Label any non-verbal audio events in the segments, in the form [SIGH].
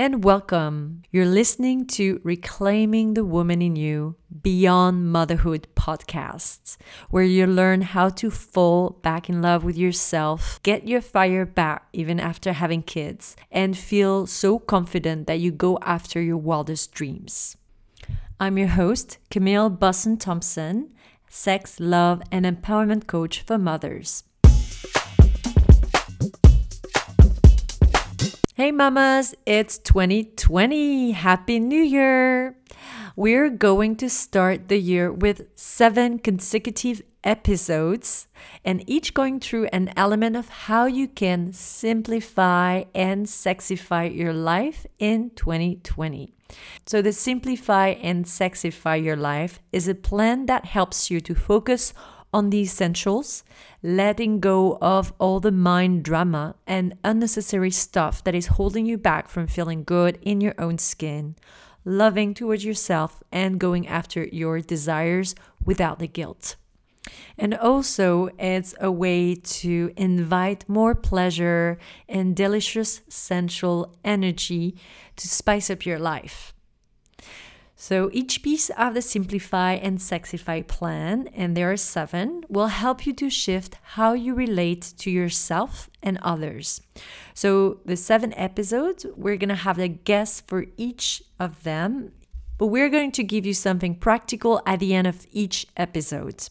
and welcome. You're listening to Reclaiming the Woman in You Beyond Motherhood podcasts, where you learn how to fall back in love with yourself, get your fire back even after having kids, and feel so confident that you go after your wildest dreams. I'm your host, Camille Busson Thompson, sex, love, and empowerment coach for mothers. Hey, mamas, it's 2020. Happy New Year! We're going to start the year with seven consecutive episodes, and each going through an element of how you can simplify and sexify your life in 2020. So, the Simplify and Sexify Your Life is a plan that helps you to focus on the essentials, letting go of all the mind drama and unnecessary stuff that is holding you back from feeling good in your own skin, loving towards yourself, and going after your desires without the guilt. And also, it's a way to invite more pleasure and delicious sensual energy to spice up your life. So each piece of the Simplify and Sexify plan, and there are seven, will help you to shift how you relate to yourself and others. So the seven episodes, we're going to have a guest for each of them, but we're going to give you something practical at the end of each episode.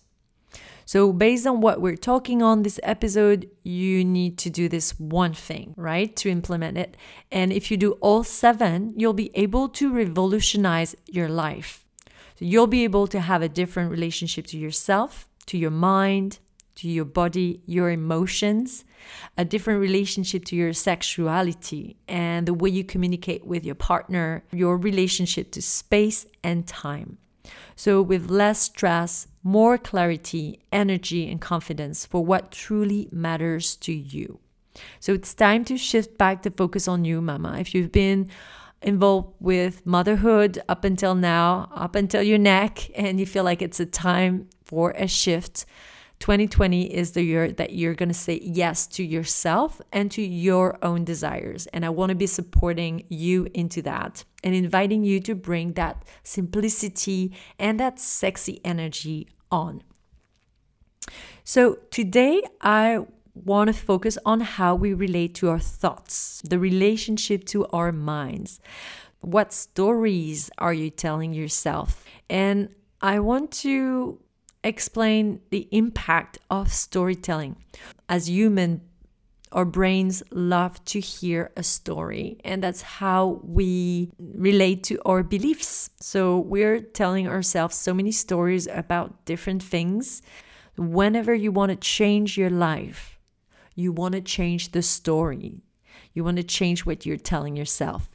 So, based on what we're talking on this episode, you need to do this one thing, right, to implement it. And if you do all seven, you'll be able to revolutionize your life. So, you'll be able to have a different relationship to yourself, to your mind, to your body, your emotions, a different relationship to your sexuality and the way you communicate with your partner, your relationship to space and time. So, with less stress, more clarity, energy, and confidence for what truly matters to you. So, it's time to shift back the focus on you, mama. If you've been involved with motherhood up until now, up until your neck, and you feel like it's a time for a shift, 2020 is the year that you're going to say yes to yourself and to your own desires. And I want to be supporting you into that and inviting you to bring that simplicity and that sexy energy on. So today, I want to focus on how we relate to our thoughts, the relationship to our minds. What stories are you telling yourself? And I want to explain the impact of storytelling. As human, our brains love to hear a story, and that's how we relate to our beliefs. So we're telling ourselves so many stories about different things. Whenever you want to change your life, you want to change the story, you want to change what you're telling yourself.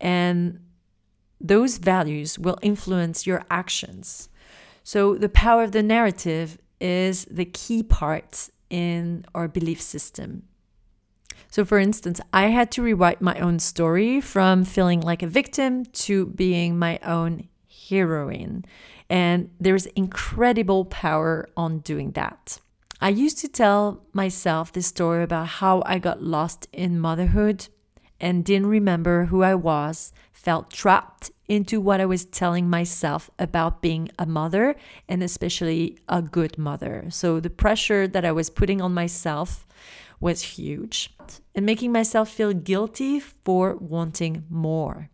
And those values will influence your actions. So, the power of the narrative is the key part in our belief system. So, for instance, I had to rewrite my own story from feeling like a victim to being my own heroine. And there's incredible power on doing that. I used to tell myself this story about how I got lost in motherhood and didn't remember who I was, felt trapped into what I was telling myself about being a mother and especially a good mother. So the pressure that I was putting on myself was huge and making myself feel guilty for wanting more.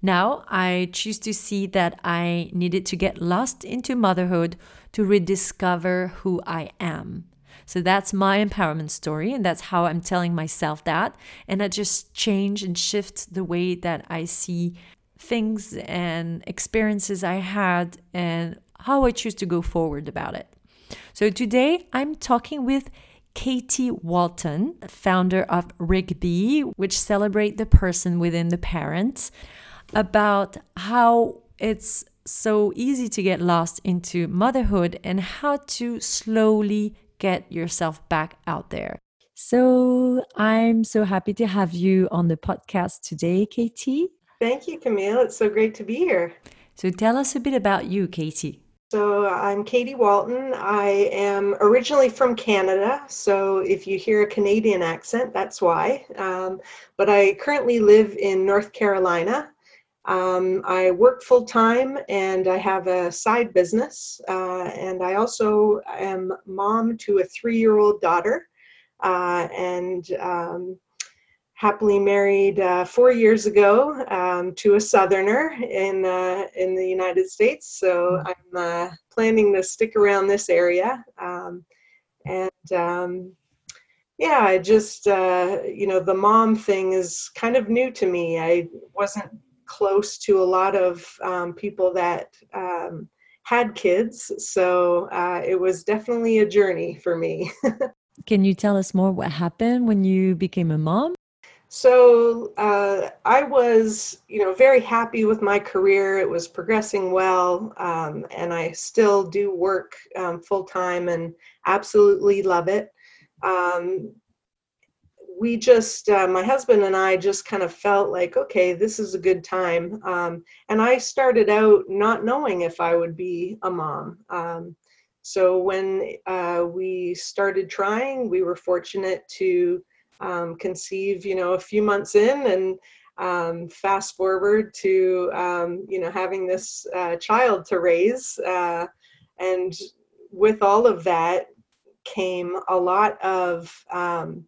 Now I choose to see that I needed to get lost into motherhood to rediscover who I am. So that's my empowerment story, and that's how I'm telling myself that. And I just change and shift the way that I see things and experiences I had and how I choose to go forward about it. So today I'm talking with Katie Walton, founder of Riggbee, which celebrate the person within the parent, about how it's so easy to get lost into motherhood and how to slowly get yourself back out there. So I'm so happy to have you on the podcast today, Katie. Thank you, Camille. It's so great to be here. So tell us a bit about you, Katie. So I'm Katie Walton. I am originally from Canada, so if you hear a Canadian accent, that's why. Um, but I currently live in North Carolina. Um, I work full time and I have a side business, uh, and I also am mom to a three year old daughter. Uh, and um, happily married uh, four years ago um, to a Southerner in uh, in the United States. So mm. I'm uh, planning to stick around this area, um, and um, yeah, I just uh, you know the mom thing is kind of new to me. I wasn't close to a lot of um, people that um, had kids, so uh, it was definitely a journey for me. [LAUGHS] Can you tell us more what happened when you became a mom? So uh, I was, you know, very happy with my career. It was progressing well, um, and I still do work um, full time and absolutely love it. Um, we just, uh, my husband and I, just kind of felt like, okay, this is a good time. Um, and I started out not knowing if I would be a mom. Um, so when uh, we started trying, we were fortunate to um, conceive, you know, a few months in and um, fast forward to, um, you know, having this uh, child to raise. Uh, and with all of that came a lot of um,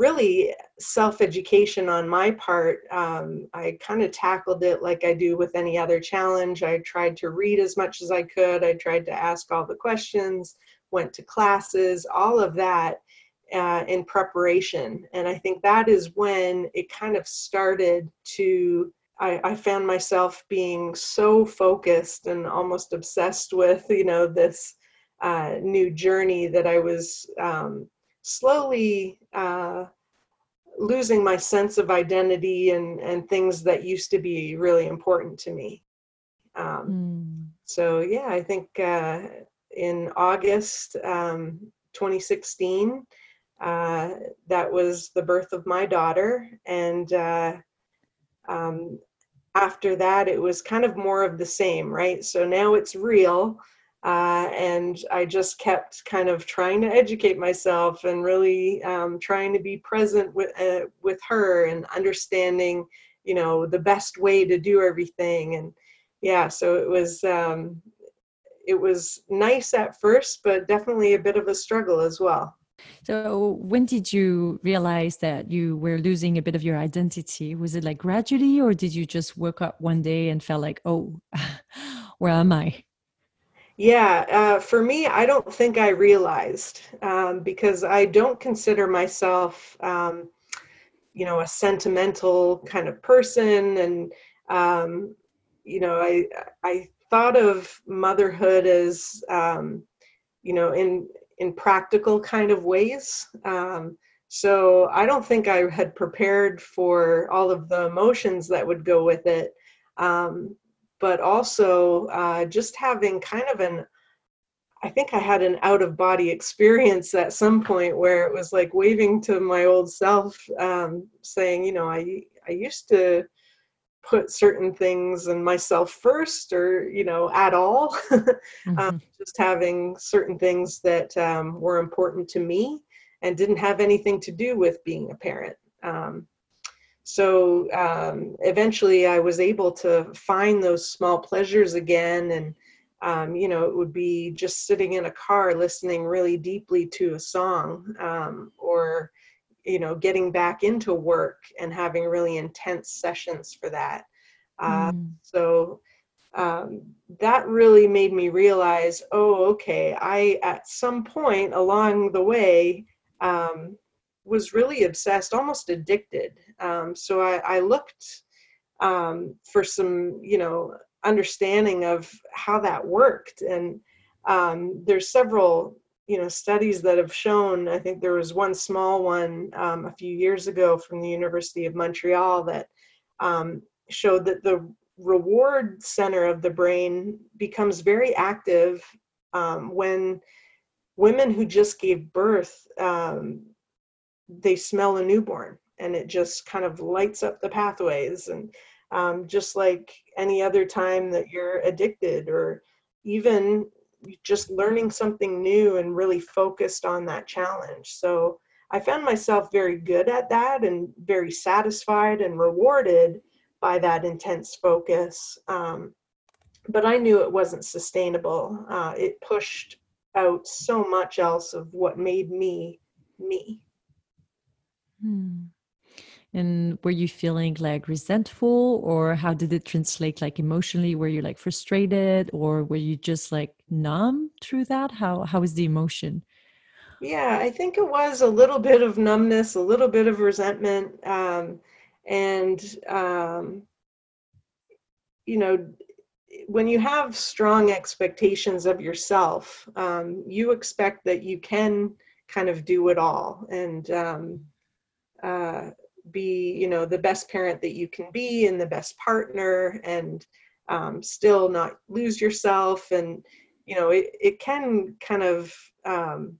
really self education on my part. Um, I kind of tackled it like I do with any other challenge. I tried to read as much as I could, I tried to ask all the questions, went to classes, all of that uh, in preparation. And I think that is when it kind of started to, I, found myself being so focused and almost obsessed with, you know, this uh, new journey that I was um, slowly uh, losing my sense of identity and, and things that used to be really important to me. Um, mm. So, yeah, I think uh, in August um, 2016, uh, that was the birth of my daughter. And uh, um, after that, it was kind of more of the same, right? So now it's real. Uh, and I just kept kind of trying to educate myself and really um, trying to be present with uh, with her and understanding, you know, the best way to do everything. And yeah, so it was um, it was nice at first, but definitely a bit of a struggle as well. So, when did you realize that you were losing a bit of your identity? Was it like gradually, or did you just wake up one day and felt like, oh, [LAUGHS] where am I? Yeah, uh, for me, I don't think I realized um, because I don't consider myself, um, you know, a sentimental kind of person, and um, you know, I I thought of motherhood as, um, you know, in in practical kind of ways. Um, so I don't think I had prepared for all of the emotions that would go with it. Um, but also uh, just having kind of an, I think I had an out of body experience at some point where it was like waving to my old self, um, saying, you know, I I used to put certain things and myself first or you know at all [LAUGHS] um, mm-hmm. um, just having certain things that um, were important to me and didn't have anything to do with being a parent um, so um, eventually i was able to find those small pleasures again and um, you know it would be just sitting in a car listening really deeply to a song or you know getting back into work and having really intense sessions for that uh, mm. so um, that really made me realize oh okay i at some point along the way um, was really obsessed almost addicted. Um, so I, I looked um, for some you know understanding of how that worked. And um, there's several you know studies that have shown i think there was one small one um, a few years ago from the university of montreal that um, showed that the reward center of the brain becomes very active um, when women who just gave birth um, they smell a newborn and it just kind of lights up the pathways and um, just like any other time that you're addicted or even just learning something new and really focused on that challenge. So I found myself very good at that and very satisfied and rewarded by that intense focus. Um, but I knew it wasn't sustainable. Uh, it pushed out so much else of what made me me. Hmm. And were you feeling like resentful, or how did it translate like emotionally? Were you like frustrated, or were you just like numb through that? How how was the emotion? Yeah, I think it was a little bit of numbness, a little bit of resentment, um, and um, you know, when you have strong expectations of yourself, um, you expect that you can kind of do it all and um, uh, be, you know, the best parent that you can be and the best partner and um, still not lose yourself. And, you know, it, it can kind of um,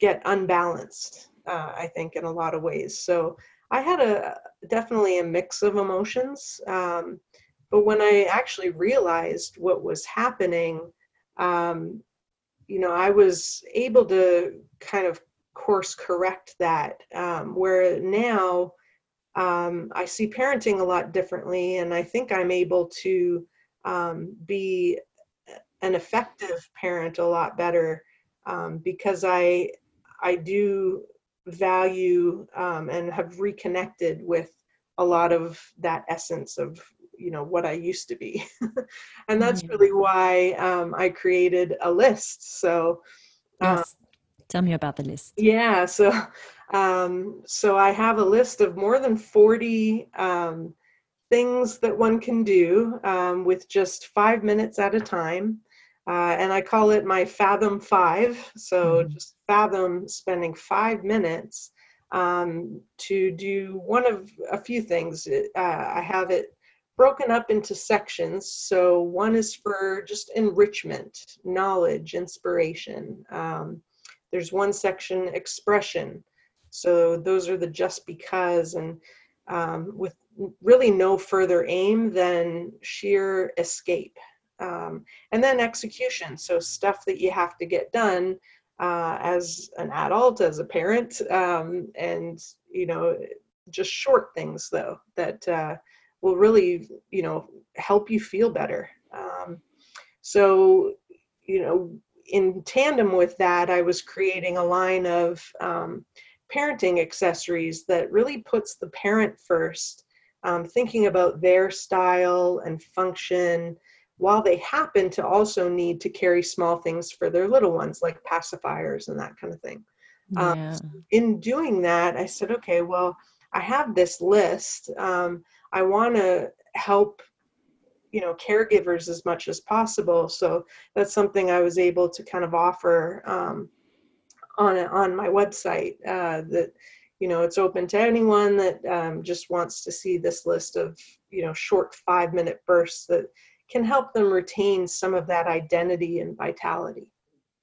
get unbalanced, uh, I think, in a lot of ways. So I had a definitely a mix of emotions. Um, but when I actually realized what was happening, um, you know, I was able to kind of course correct that. Um, where now um, I see parenting a lot differently, and I think I'm able to um, be an effective parent a lot better um, because I I do value um, and have reconnected with a lot of that essence of you know what I used to be, [LAUGHS] and that's mm-hmm. really why um, I created a list. So, um, yes. Tell me about the list. Yeah, so um, so I have a list of more than forty um, things that one can do um, with just five minutes at a time. Uh, and I call it my Fathom Five. So mm-hmm. just fathom spending five minutes um, to do one of a few things. Uh, I have it broken up into sections. So one is for just enrichment, knowledge, inspiration. Um, there's one section expression. So those are the just because and um, with really no further aim than sheer escape. Um, and then execution. So stuff that you have to get done uh, as an adult, as a parent, um, and you know, just short things though that uh, will really you know help you feel better um, so you know in tandem with that i was creating a line of um, parenting accessories that really puts the parent first um, thinking about their style and function while they happen to also need to carry small things for their little ones like pacifiers and that kind of thing. Um, in doing that i said okay well i have this list um, I want to help you know caregivers as much as possible. So that's something i was able to kind of offer um, on on my website uh, that you know it's open to anyone that um, just wants to see this list of you know short five minute bursts that can help them retain some of that identity and vitality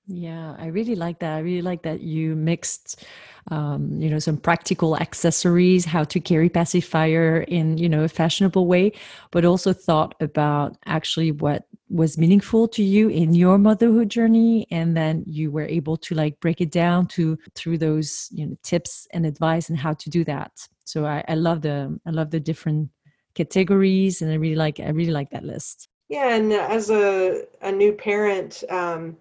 yeah, I really like that. I really like that you mixed, um, you know, some practical accessories, how to carry pacifier in, you know, a fashionable way, but also thought about actually what was meaningful to you in your motherhood journey, and then you were able to like break it down to through those, you know, tips and advice and how to do that. So I, I love the I love the different categories, and I really like I really like that list. Yeah, and as a a new parent. Um,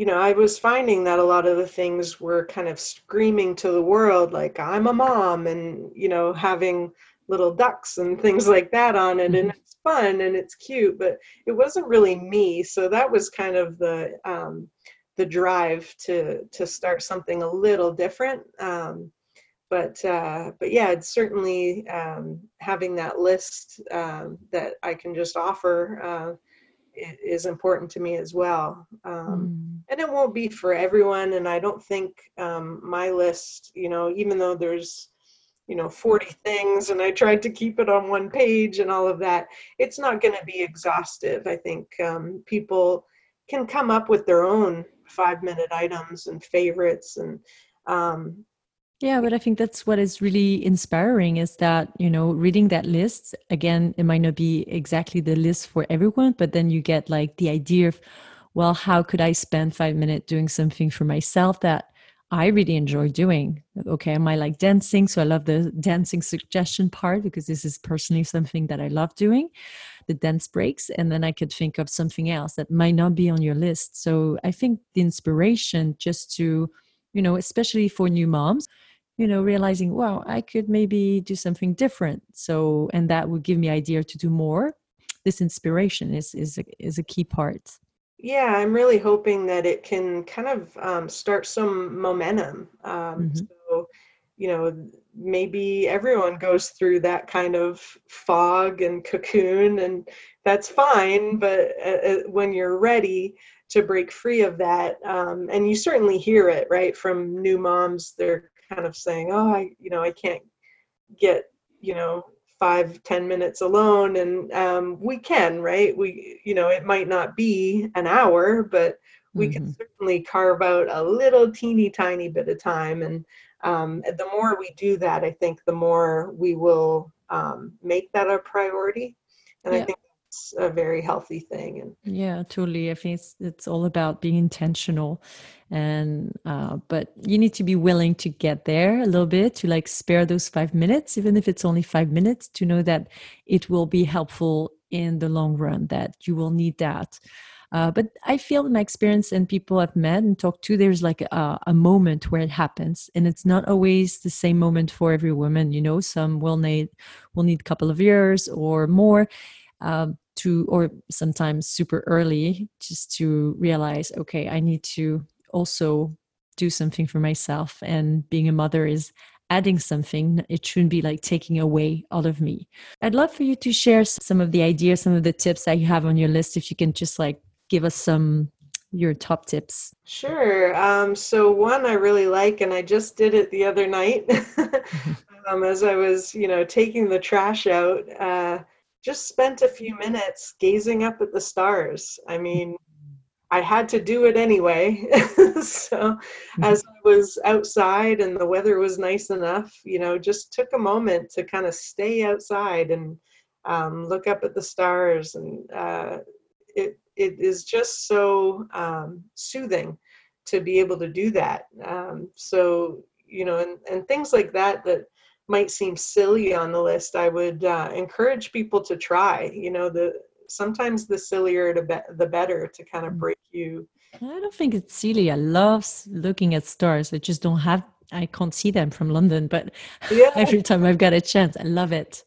you know, I was finding that a lot of the things were kind of screaming to the world, like, I'm a mom, and, you know, having little ducks and things like that on it. And mm-hmm. it's fun and it's cute, but it wasn't really me. So that was kind of the, um, the drive to to start something a little different um, but uh, but yeah it's certainly um, having that list um, that i can just offer uh, is important to me as well. Um, mm. And it won't be for everyone. And I don't think um, my list, you know, even though there's, you know, 40 things and I tried to keep it on one page and all of that, it's not going to be exhaustive. I think um, people can come up with their own five minute items and favorites and um, Yeah, but I think that's what is really inspiring is that, you know, reading that list, again, it might not be exactly the list for everyone, but then you get like the idea of, well, how could I spend five minutes doing something for myself that I really enjoy doing? Okay, am I like dancing? So I love the dancing suggestion part because this is personally something that I love doing, the dance breaks. And then I could think of something else that might not be on your list. So I think the inspiration just to, you know, especially for new moms, you know realizing wow i could maybe do something different. So and that would give me idea to do more. This inspiration is is a, is a key part. Yeah i'm really hoping that it can kind of um, start some momentum um, mm-hmm. so you know maybe everyone goes through that kind of fog and cocoon and that's fine but uh, uh when you're ready to break free of that um, and you certainly hear it right from new moms they're kind of saying, oh, I, you know, I can't get, you know, five, ten minutes alone. And um, we can, right? We, you know, it might not be an hour, but we mm-hmm. can certainly carve out a little teeny tiny bit of time. And um, the more we do that, I think the more we will um, make that a priority. And yeah. I think it's a very healthy thing and yeah totally i think it's, it's all about being intentional and uh, but you need to be willing to get there a little bit to like spare those five minutes even if it's only five minutes to know that it will be helpful in the long run that you will need that uh, but I feel in my experience and people I've met and talked to, there's like a, a, moment where it happens, and it's not always the same moment for every woman. You know, some will need will need a couple of years or more, um, to or sometimes super early just to realize okay i need to also do something for myself. And being a mother is adding something. It shouldn't be like taking away all of me. I'd love for you to share some of the ideas some of the tips that you have on your list if you can just like give us some your top tips. Sure. Um, so one i really like and i just did it the other night [LAUGHS] [LAUGHS] um, as i was you know taking the trash out uh, just spent a few minutes gazing up at the stars. I mean, I had to do it anyway. [LAUGHS] so mm-hmm. as I was outside and the weather was nice enough, you know, just took a moment to kind of stay outside and um, look up at the stars. And uh, it, it is just so um, soothing to be able to do that. Um, so, you know, and, and things like that, that might seem silly on the list, I would uh, encourage people to try. You know, the sometimes the sillier to be- the better to kind of mm. break you. I don't think it's silly. I love looking at stars. I just don't have. I can't see them from London, but [LAUGHS] yeah. every time I've got a chance, I love it.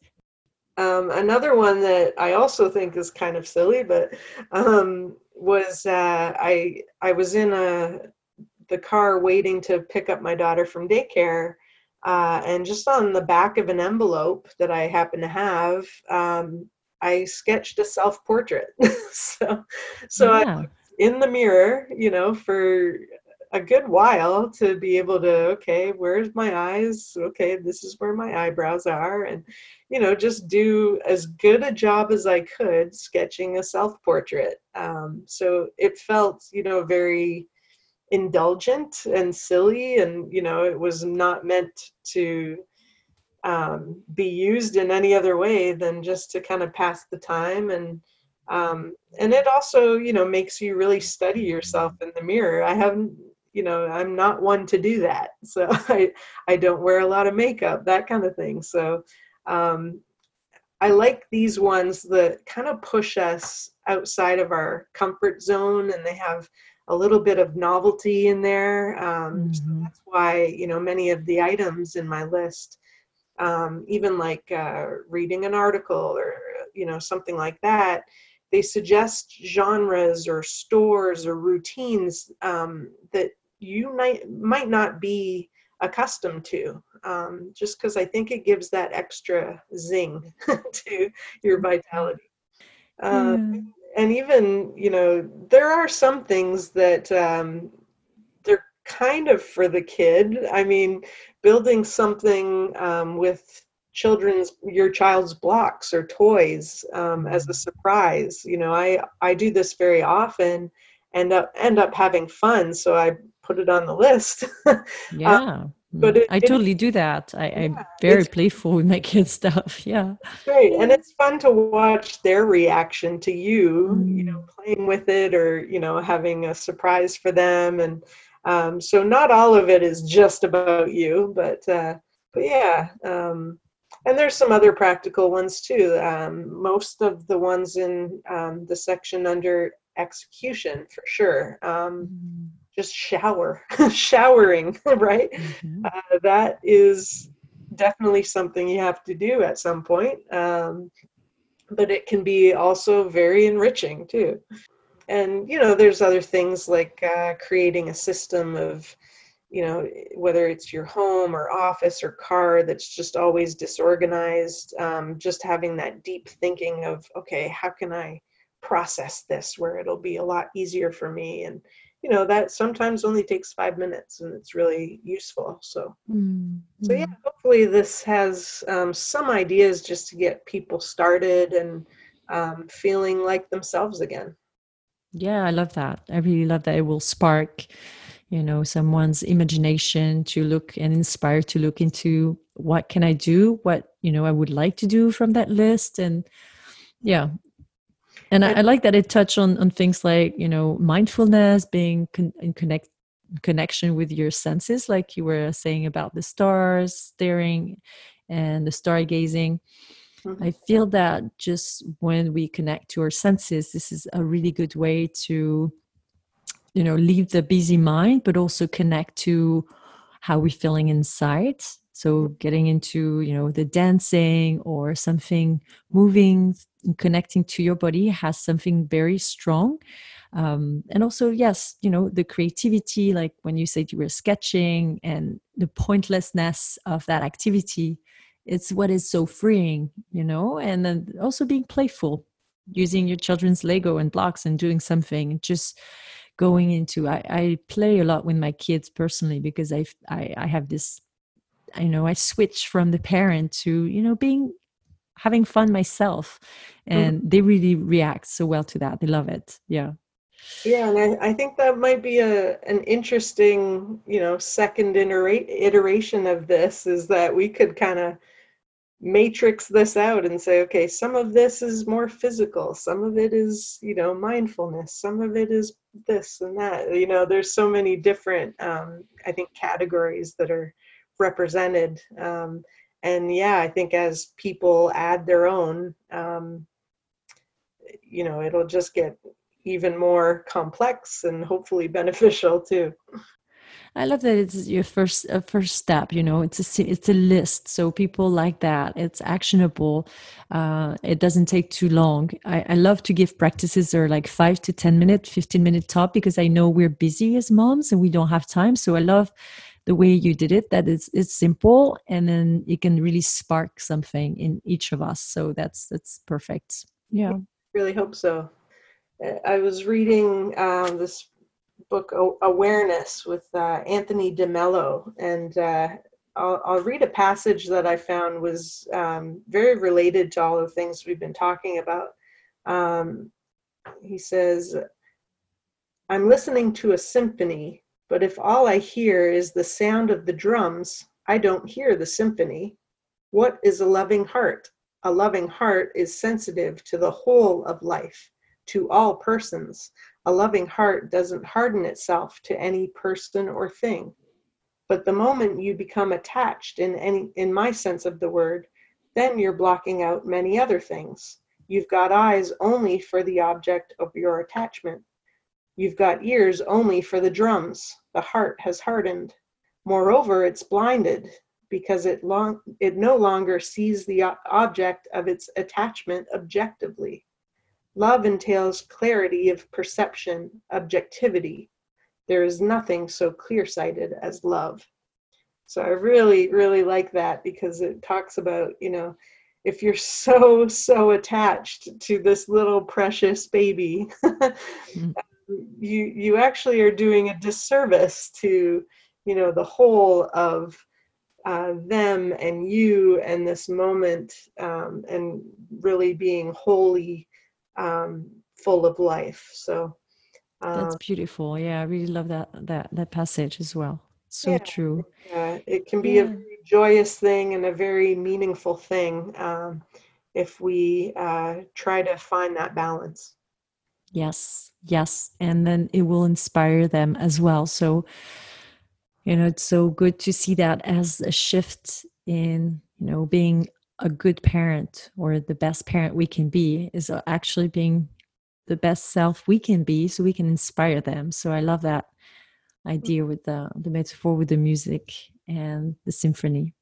Um, another one that I also think is kind of silly, but um, was uh, I I was in a the car waiting to pick up my daughter from daycare, uh, and just on the back of an envelope that I happen to have, um, I sketched a self portrait. [LAUGHS] so, so yeah. I in the mirror, you know, for a good while to be able to, okay, where's my eyes? Okay, this is where my eyebrows are. And, you know, just do as good a job as I could sketching a self portrait. Um, so it felt, you know, very indulgent and silly and you know it was not meant to um, be used in any other way than just to kind of pass the time and um, and it also you know makes you really study yourself in the mirror. I haven't you know i'm not one to do that [LAUGHS] so i i don't wear a lot of makeup that kind of thing. So um, i like these ones that kind of push us outside of our comfort zone and they have a little bit of novelty in there. Um, mm-hmm. so that's why you know many of the items in my list, um, even like uh, reading an article or you know something like that, they suggest genres or stores or routines um, that you might might not be accustomed to. Um, just because I think it gives that extra zing [LAUGHS] to your vitality. Uh, and even you know there are some things that um, they're kind of for the kid. I mean building something um, with children's your child's blocks or toys um, as a mm-hmm. surprise. You know i i do this very often and up end up having fun so i put it on the list. [LAUGHS] Yeah but it, I totally it, do that. I, am very playful with my kids stuff. [LAUGHS] Yeah. Great. And it's fun to watch their reaction to you, mm. you know, mm. playing with it or, you know, having a surprise for them. And um, so not all of it is just about you, but, uh, but yeah. Um, and there's some other practical ones too. Um, most of the ones in um, the section under execution for sure. Um, mm just shower, [LAUGHS] showering, [LAUGHS] right? Mm-hmm. Uh, that is definitely something you have to do at some point. Um, but it can be also very enriching too. And, you know, there's other things like uh, creating a system of, you know, whether it's your home or office or car that's just always disorganized, um, just having that deep thinking of, okay, how can I process this where it'll be a lot easier for me and you know that sometimes only takes five minutes and it's really useful so. Mm-hmm. so yeah hopefully this has um, some ideas just to get people started and um, feeling like themselves again. Yeah i love that. I really love that it will spark you know someone's imagination to look and inspire to look into what can i do what you know i would like to do from that list and yeah and I, I, like that it touched on on things like you know mindfulness being con- in connect connection with your senses like you were saying about the stars staring and the stargazing mm-hmm. i feel that just when we connect to our senses this is a really good way to you know leave the busy mind but also connect to how we're feeling inside so getting into you know the dancing or something moving and connecting to your body has something very strong. Um, and also yes you know the creativity like when you said you were sketching and the pointlessness of that activity it's what is so freeing you know? And then also being playful using your children's lego and blocks and doing something just going into I, I play a lot with my kids personally because I, I i have this I know I switch from the parent to you know being having fun myself mm-hmm. and mm-hmm. they really react so well to that they love it yeah yeah and I, I think that might be a an interesting you know second iterate, iteration of this is that we could kind of matrix this out and say okay some of this is more physical some of it is you know mindfulness some of it is this and that you know there's so many different um, i think categories that are represented. Um, and yeah, I think as people add their own, um, you know, it'll just get even more complex and hopefully [LAUGHS] beneficial too. I love that it's your first uh, first step. You know, it's a it's a list, so people like that. It's actionable. Uh, it doesn't take too long. I, I love to give practices that are like five to ten minute, fifteen minute top because I know we're busy as moms and we don't have time. So I love the way you did it that it's it's simple and then it can really spark something in each of us. So that's that's perfect. Yeah. I really hope so. Uh, i was reading um, this book awareness with uh, anthony demello and uh, I'll, I'll, read a passage that i found was um, very related to all the things we've been talking about. Um, he says i'm listening to a symphony but if all I hear is the sound of the drums, I don't hear the symphony. What is a loving heart? A loving heart is sensitive to the whole of life, to all persons. A loving heart doesn't harden itself to any person or thing. But the moment you become attached in any in my sense of the word, then you're blocking out many other things. You've got eyes only for the object of your attachment. You've got ears only for the drums the heart has hardened. Moreover, it's blinded because it long it no longer sees the object of its attachment objectively. Love entails clarity of perception, objectivity. There is nothing so clear-sighted as love. So I really, really like that because it talks about, you know, if you're [LAUGHS] so, so attached to this little precious baby, [LAUGHS] mm you you actually are doing a disservice to you know the whole of uh, them and you and this moment um, and really being wholly um, full of life so uh, that's beautiful yeah i really love that that that passage as well So Yeah. true. Yeah, it can be a Yeah. very joyous thing and a very meaningful thing um, if we uh, try to find that balance. Yes, yes. And then it will inspire them as well. So, you know, it's so good to see that as a shift in, you know, being a good parent or the best parent we can be is actually being the best self we can be so we can inspire them. So I love that idea mm-hmm. with the the metaphor with the music and the symphony.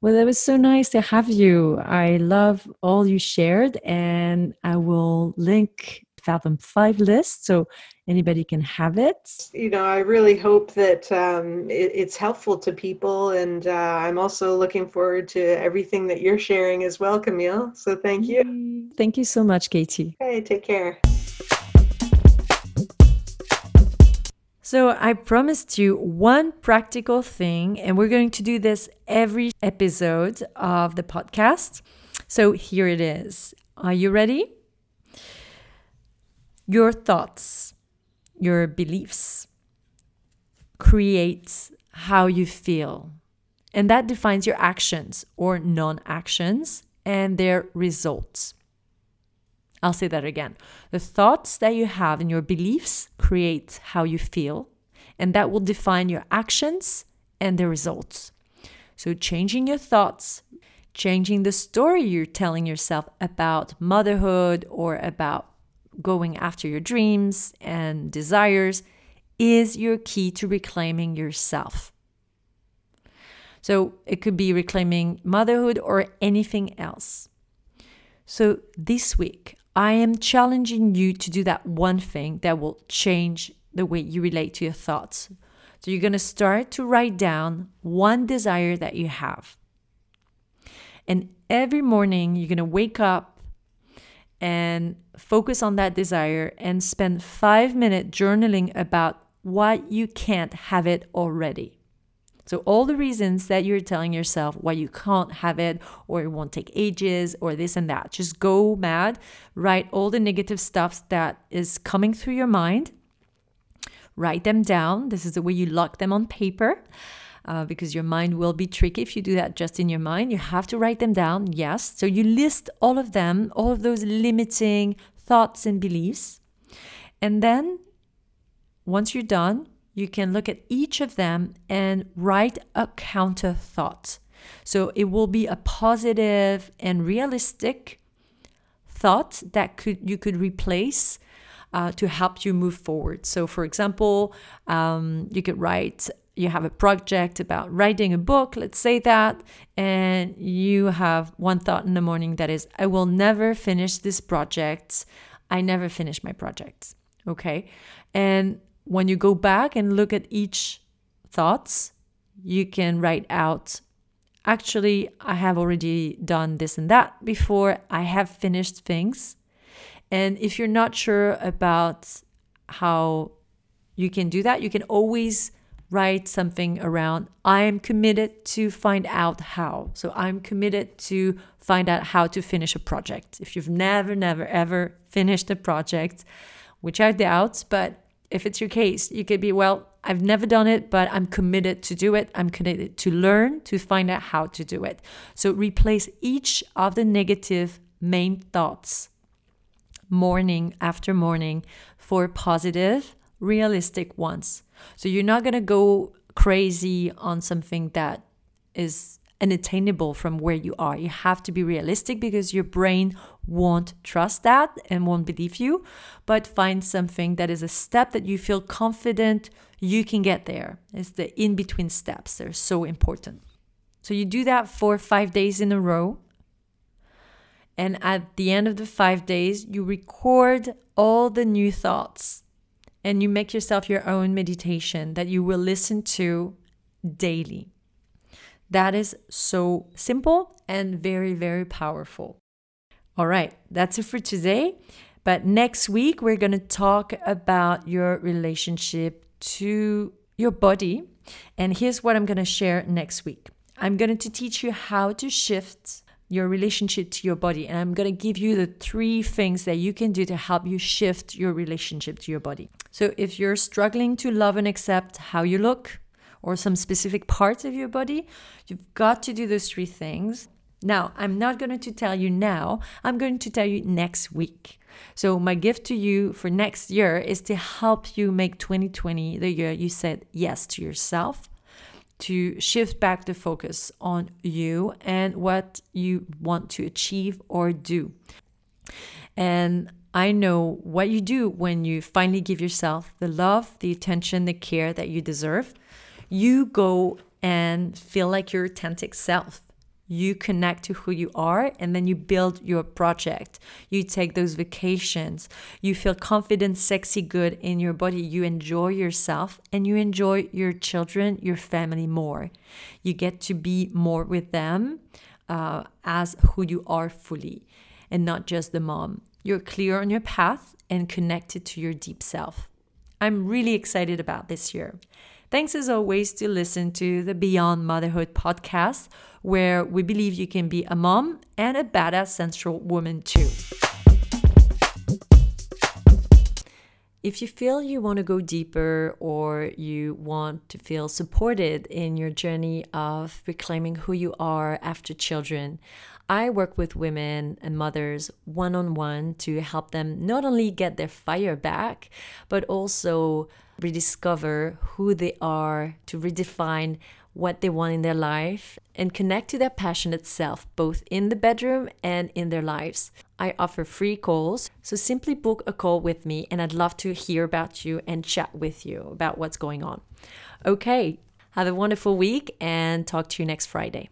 Well, that was so nice to have you. I love all you shared, and I will link Fathom 5 list so anybody can have it. You know, I really hope that um, it, it's helpful to people, and uh, I'm also looking forward to everything that you're sharing as well, Camille. So thank you. Thank you so much, Katie. Okay, take care. So, I promised you one practical thing, and we're going to do this every episode of the podcast. So, here it is. Are you ready? Your thoughts, your beliefs create how you feel, and that defines your actions or non actions and their results. I'll say that again. The thoughts that you have and your beliefs create how you feel, and that will define your actions and the results. So, changing your thoughts, changing the story you're telling yourself about motherhood or about going after your dreams and desires is your key to reclaiming yourself. So, it could be reclaiming motherhood or anything else. So, this week, I am challenging you to do that one thing that will change the way you relate to your thoughts. So you're going to start to write down one desire that you have. And every morning, you're going to wake up and focus on that desire and spend five minutes journaling about why you can't have it already. So, all the reasons that you're telling yourself why you can't have it, or it won't take ages, or this and that, just go mad. Write all the negative stuff that is coming through your mind. Write them down. This is the way you lock them on paper. Uh, because your mind will be tricky if you do that just in your mind. You have to write them down, yes. So you list all of them, all of those limiting thoughts and beliefs. And then once you're done, you can look at each of them and write a counter thought. So it will be a positive and realistic thought that could you could replace uh, to help you move forward. So, for example, um, you could write. You have a project about writing a book, let's say that, and you have one thought in the morning that is, I will never finish this project. I never finish my projects. Okay. And when you go back and look at each thoughts, you can write out actually I have already done this and that before. I have finished things. And if you're not sure about how you can do that, you can always write something around I am committed to find out how. So I'm committed to find out how to finish a project. If you've never, never, ever finished a project, which I doubt, but if it's your case, you could be, well, I've never done it, but I'm committed to do it. I'm committed to learn, to find out how to do it. So replace each of the negative main thoughts morning after morning for positive, realistic ones. So you're not going to go crazy on something that is unattainable from where you are. You have to be realistic because your brain won't trust that and won't believe you, but find something that is a step that you feel confident you can get there. It's the in between steps, they're so important. So you do that for five days in a row. And at the end of the five days, you record all the new thoughts and you make yourself your own meditation that you will listen to daily. That is so simple and very, very powerful. All right, that's it for today. But next week, we're going to talk about your relationship to your body. And here's what I'm going to share next week I'm going to teach you how to shift your relationship to your body. And I'm going to give you the three things that you can do to help you shift your relationship to your body. So if you're struggling to love and accept how you look, or some specific parts of your body, you've got to do those three things. Now, I'm not going to tell you now, I'm going to tell you next week. So, my gift to you for next year is to help you make 2020 the year you said yes to yourself, to shift back the focus on you and what you want to achieve or do. And I know what you do when you finally give yourself the love, the attention, the care that you deserve. You go and feel like your authentic self you connect to who you are and then you build your project. You take those vacations. You feel confident, sexy, good in your body. You enjoy yourself and you enjoy your children, your family more. You get to be more with them uh, as who you are fully and not just the mom. You're clear on your path and connected to your deep self. I'm really excited about this year. Thanks as always to listen to the Beyond Motherhood podcast, where we believe you can be a mom and a badass sensual woman too. If you feel you want to go deeper or you want to feel supported in your journey of reclaiming who you are after children, I work with women and mothers one on one to help them not only get their fire back, but also rediscover who they are, to redefine what they want in their life, and connect to their passionate self, both in the bedroom and in their lives. I offer free calls, so simply book a call with me, and I'd love to hear about you and chat with you about what's going on. Okay, have a wonderful week and talk to you next Friday.